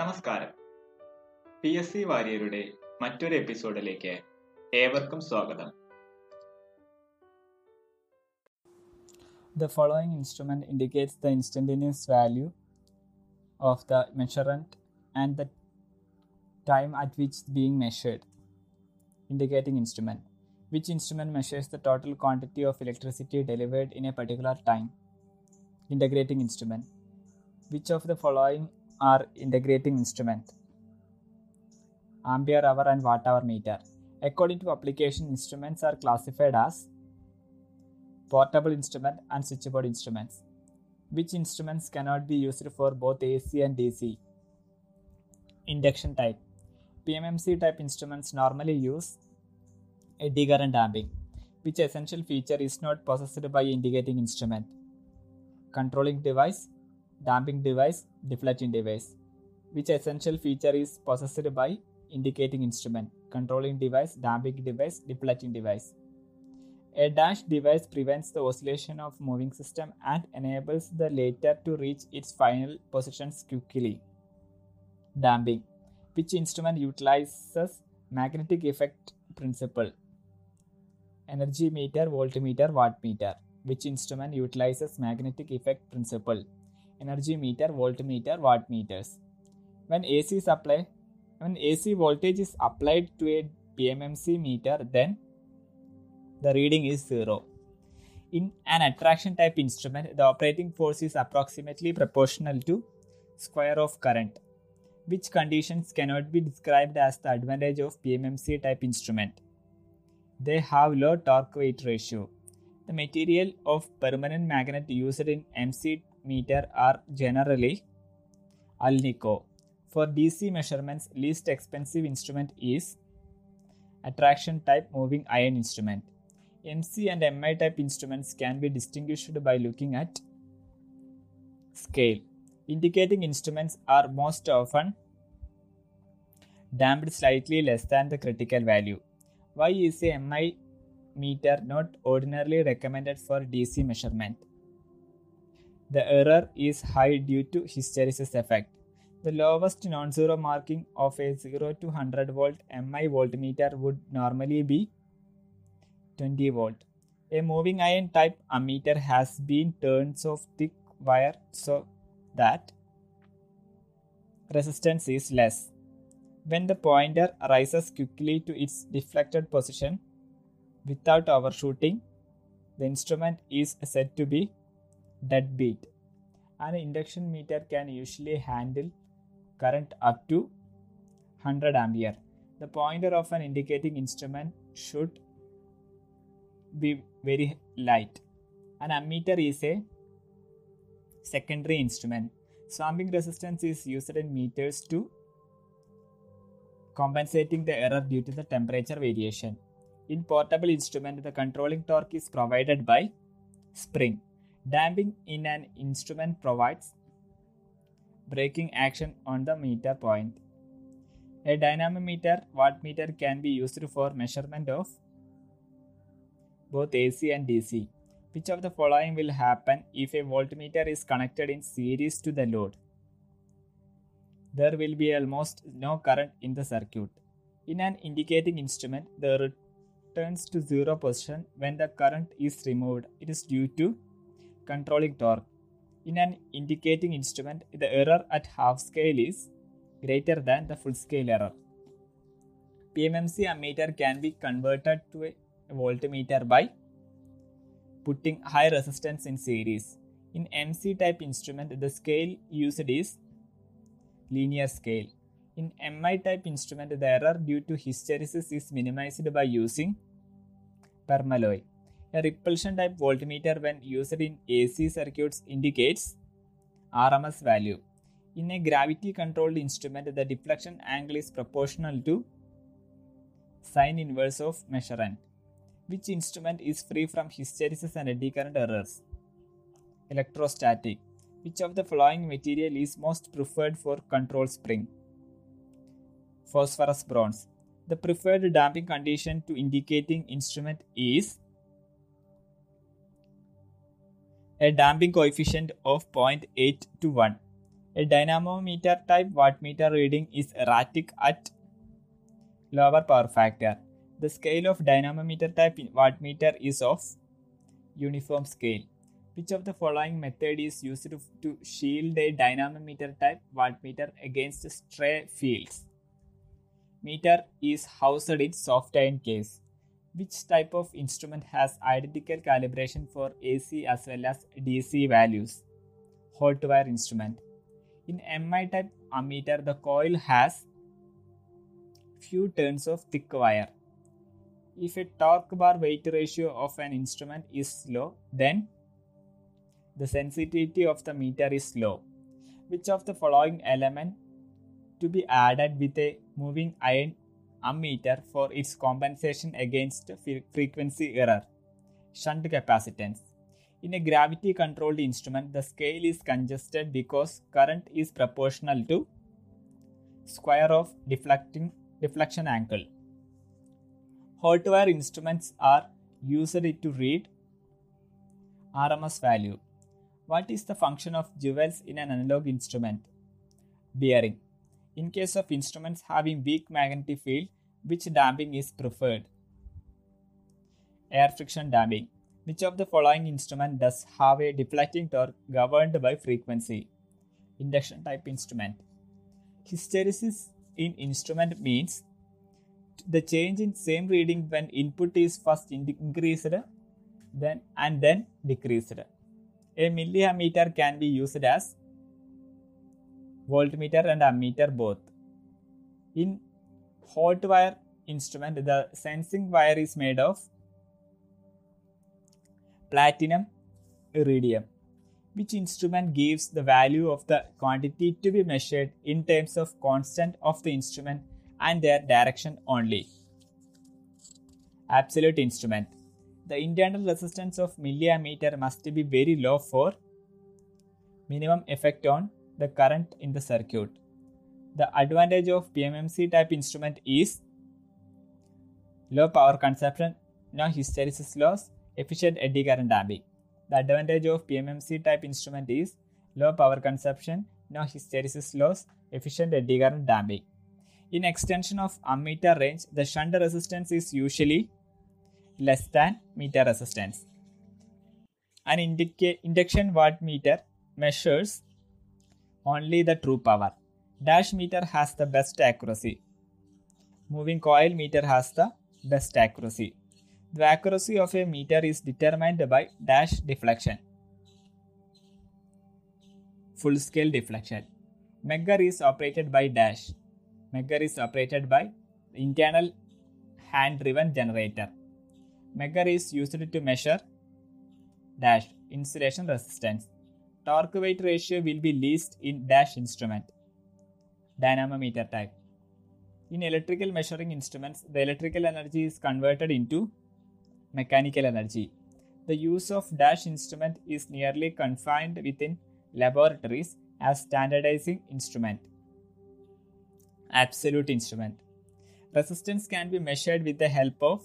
നമസ്കാരം P S C വാര്യരുടെ മറ്റൊരു എപ്പിസോഡിലേക്ക് ഏവർക്കും സ്വാഗതം following instrument indicates the instantaneous value of the measurement and the time at which it's being measured. Indicating instrument. Which instrument measures the total quantity of electricity delivered in a particular time? Integrating instrument. Which of the following are integrating instrument? Ampere hour and watt hour meter. According to application, instruments are classified as portable instrument and switchboard instruments. Which instruments cannot be used for both AC and DC? Induction type. PMMC type instruments normally use eddy current damping, which essential feature is not possessed by indicating instrument. Controlling device, damping device, deflecting device, which essential feature is possessed by indicating instrument. Controlling device, damping device, deflecting device. A dash device prevents the oscillation of moving system and enables the later to reach its final positions quickly. Damping, which instrument utilizes magnetic effect principle. Energy meter, voltmeter, wattmeter, which instrument utilizes magnetic effect principle. Energy meter, voltmeter, wattmeters. When AC supply, when AC voltage is applied to a PMMC meter, then the reading is zero. In an attraction type instrument, the operating force is approximately proportional to square of current, which conditions cannot be described as the advantage of PMMC type instrument. They have low torque weight ratio. The material of permanent magnet used in MC meter are generally Alnico. For DC measurements, least expensive instrument is attraction type moving iron instrument. MC and MI type instruments can be distinguished by looking at scale. Indicating instruments are most often damped slightly less than the critical value. Why is a MI meter not ordinarily recommended for DC measurement? The error is high due to hysteresis effect. The lowest non-zero marking of a 0 to 100 volt MI voltmeter would normally be 20 volt. A moving iron type ammeter has been turns of thick wire so that resistance is less. When the pointer rises quickly to its deflected position without overshooting, the instrument is said to be deadbeat. An induction meter can usually handle current up to 100 ampere. The pointer of an indicating instrument should be very light. An ammeter is a secondary instrument. Swamping resistance is used in meters to compensating the error due to the temperature variation. In portable instrument, the controlling torque is provided by spring. Damping in an instrument provides braking action on the meter point. A dynamometer wattmeter can be used for measurement of both AC and DC. Which of the following will happen if a voltmeter is connected in series to the load? There will be almost no current in the circuit. In an indicating instrument, the returns to zero position when the current is removed. It is due to controlling torque. In an indicating instrument, the error at half scale is greater than the full scale error. PMMC ammeter can be converted to a voltmeter by putting high resistance in series. In MC type instrument, the scale used is linear scale. In MI type instrument, the error due to hysteresis is minimized by using permalloy. A repulsion type voltmeter, when used in AC circuits, indicates RMS value. In a gravity controlled instrument, the deflection angle is proportional to sine inverse of measurement. Which instrument is free from hysteresis and eddy current errors? Electrostatic. Which of the following material is most preferred for control spring? Phosphorus bronze. The preferred damping condition to indicating instrument is a damping coefficient of 0.8 to 1. A dynamometer type wattmeter reading is erratic at lower power factor. The scale of dynamometer type wattmeter is of uniform scale. Which of the following method is used to, shield a dynamometer type wattmeter against stray fields? Meter is housed in soft iron case. Which type of instrument has identical calibration for AC as well as DC values? Hot wire instrument. In MI type ammeter, the coil has few turns of thick wire. If a torque bar weight ratio of an instrument is low, then the sensitivity of the meter is low. Which of the following element to be added with a moving iron ammeter for its compensation against frequency error? Shunt capacitance. In a gravity controlled instrument, the scale is congested because current is proportional to square of deflecting deflection angle. Hot wire instruments are used to read RMS value. What is the function of jewels in an analog instrument? Bearing. In case of instruments having weak magnetic field, which damping is preferred? Air friction damping. Which of the following instrument does have a deflecting torque governed by frequency? Induction type instrument. Hysteresis in instrument means the change in same reading when input is first increased then and then decreased. A milliammeter can be used as voltmeter and ammeter both. In hot wire instrument, the sensing wire is made of platinum iridium. Which instrument gives the value of the quantity to be measured in terms of constant of the instrument and their direction only? Absolute instrument. The internal resistance of milliammeter must be very low for minimum effect on the current in the circuit. The advantage of PMMC type instrument is low power consumption, no hysteresis loss, efficient eddy current damping. The advantage of PMMC type instrument is low power consumption, no hysteresis loss, efficient eddy current damping. In extension of ammeter range, the shunt resistance is usually less than meter resistance. An indica- induction wattmeter measures only the true power. Dash meter has the best accuracy. Moving coil meter has the best accuracy. The accuracy of a meter is determined by dash deflection. Full scale deflection. Megger is operated by dash. Megger is operated by internal hand driven generator. Megger is used to measure dash insulation resistance. Torque weight ratio will be least in dash instrument. Dynamometer type. In electrical measuring instruments, the electrical energy is converted into mechanical energy. The use of dash instrument is nearly confined within laboratories as standardizing instrument. Absolute instrument. Resistance can be measured with the help of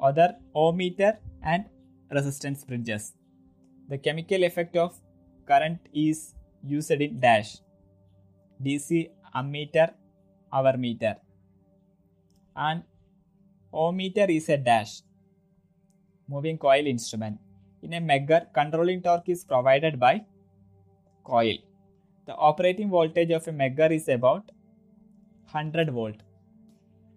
other ohmmeter and resistance bridges. The chemical effect of current is used in dash. DC ammeter, hour meter. And ohmmeter is a dash. Moving coil instrument. In a Megger, controlling torque is provided by coil. The operating voltage of a Megger is about 100 volt.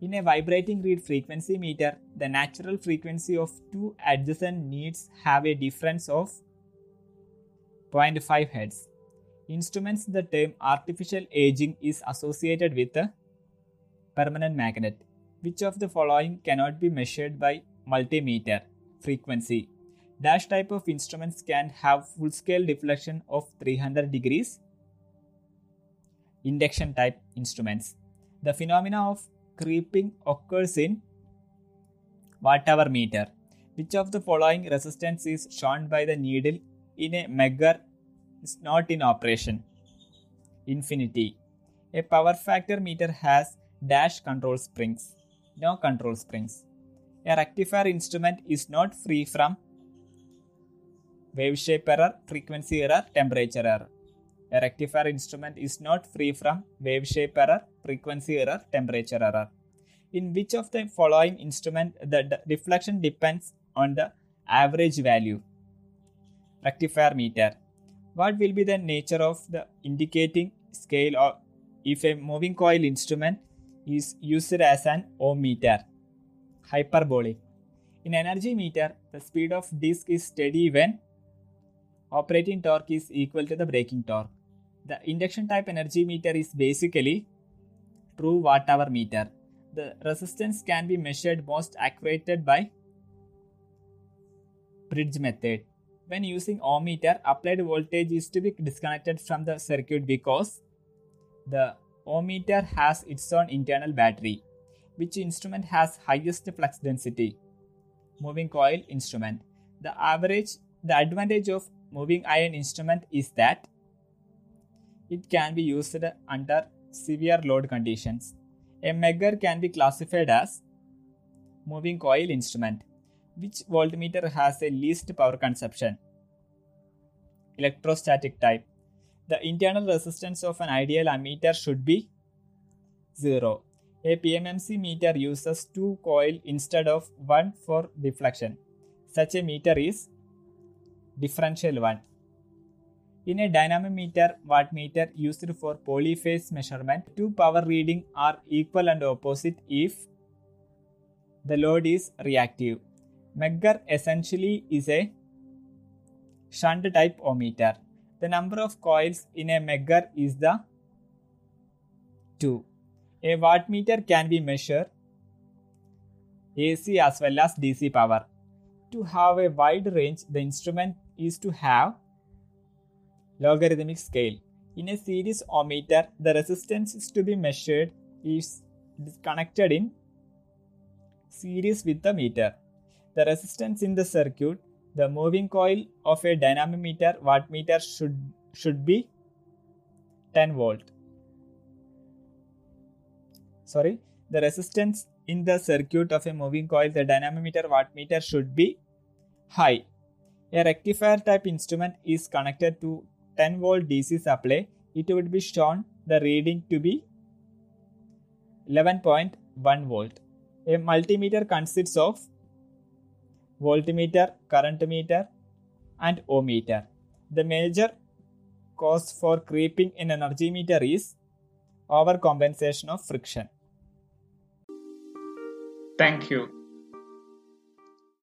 In a vibrating reed frequency meter, the natural frequency of two adjacent reeds have a difference of 0.5 Hz. Instruments the term artificial aging is associated with a permanent magnet. Which of the following cannot be measured by multimeter? Frequency. Dash type of instruments can have full scale deflection of 300 degrees. Induction type instruments. The phenomena of creeping occurs in watt hour meter. Which of the following resistance is shown by the needle in a Megger is not in operation? Infinity. A power factor meter has dash control springs, no control springs. A rectifier instrument is not free from wave shape error, frequency error, temperature error. A rectifier instrument is not free from wave shape error, frequency error, temperature error. In which of the following instrument the deflection depends on the average value? Rectifier meter. What will be the nature of the indicating scale of if a moving coil instrument is used as an ohm meter? Hyperbolic. In energy meter, the speed of disk is steady when operating torque is equal to the braking torque. The induction type energy meter is basically true watt hour meter. The resistance can be measured most accurately by bridge method. When using ohm meter, applied voltage is to be disconnected from the circuit because the ohm meter has its own internal battery. Which instrument has highest flux density? Moving coil instrument. The average the advantage of moving iron instrument is that it can be used under severe load conditions. A Megger can be classified as moving coil instrument. Which voltmeter has a least power consumption? Electrostatic type. The internal resistance of an ideal ammeter should be 0. A PMMC meter uses two coil instead of one for deflection. Such a meter is differential one. In a dynamometer wattmeter used for polyphase measurement, two power reading are equal and opposite if the load is reactive. Megger essentially is a shunt type ohmmeter. The number of coils in a Megger is the 2. A wattmeter can be measured AC as well as DC power. To have a wide range, the instrument is to have logarithmic scale. In a series ohmmeter, the resistance is to be measured is connected in series with the meter. The resistance in the circuit, the moving coil of a dynamometer wattmeter should should be 10 volt. Sorry, the resistance in the circuit of a moving coil, the dynamometer wattmeter should be high. A rectifier type instrument is connected to 10 volt DC supply. It would be shown the reading to be 11.1 volt. A multimeter consists of voltmeter, current meter, and ohmmeter. The major cause for creeping in energy meter is overcompensation of friction. Thank you.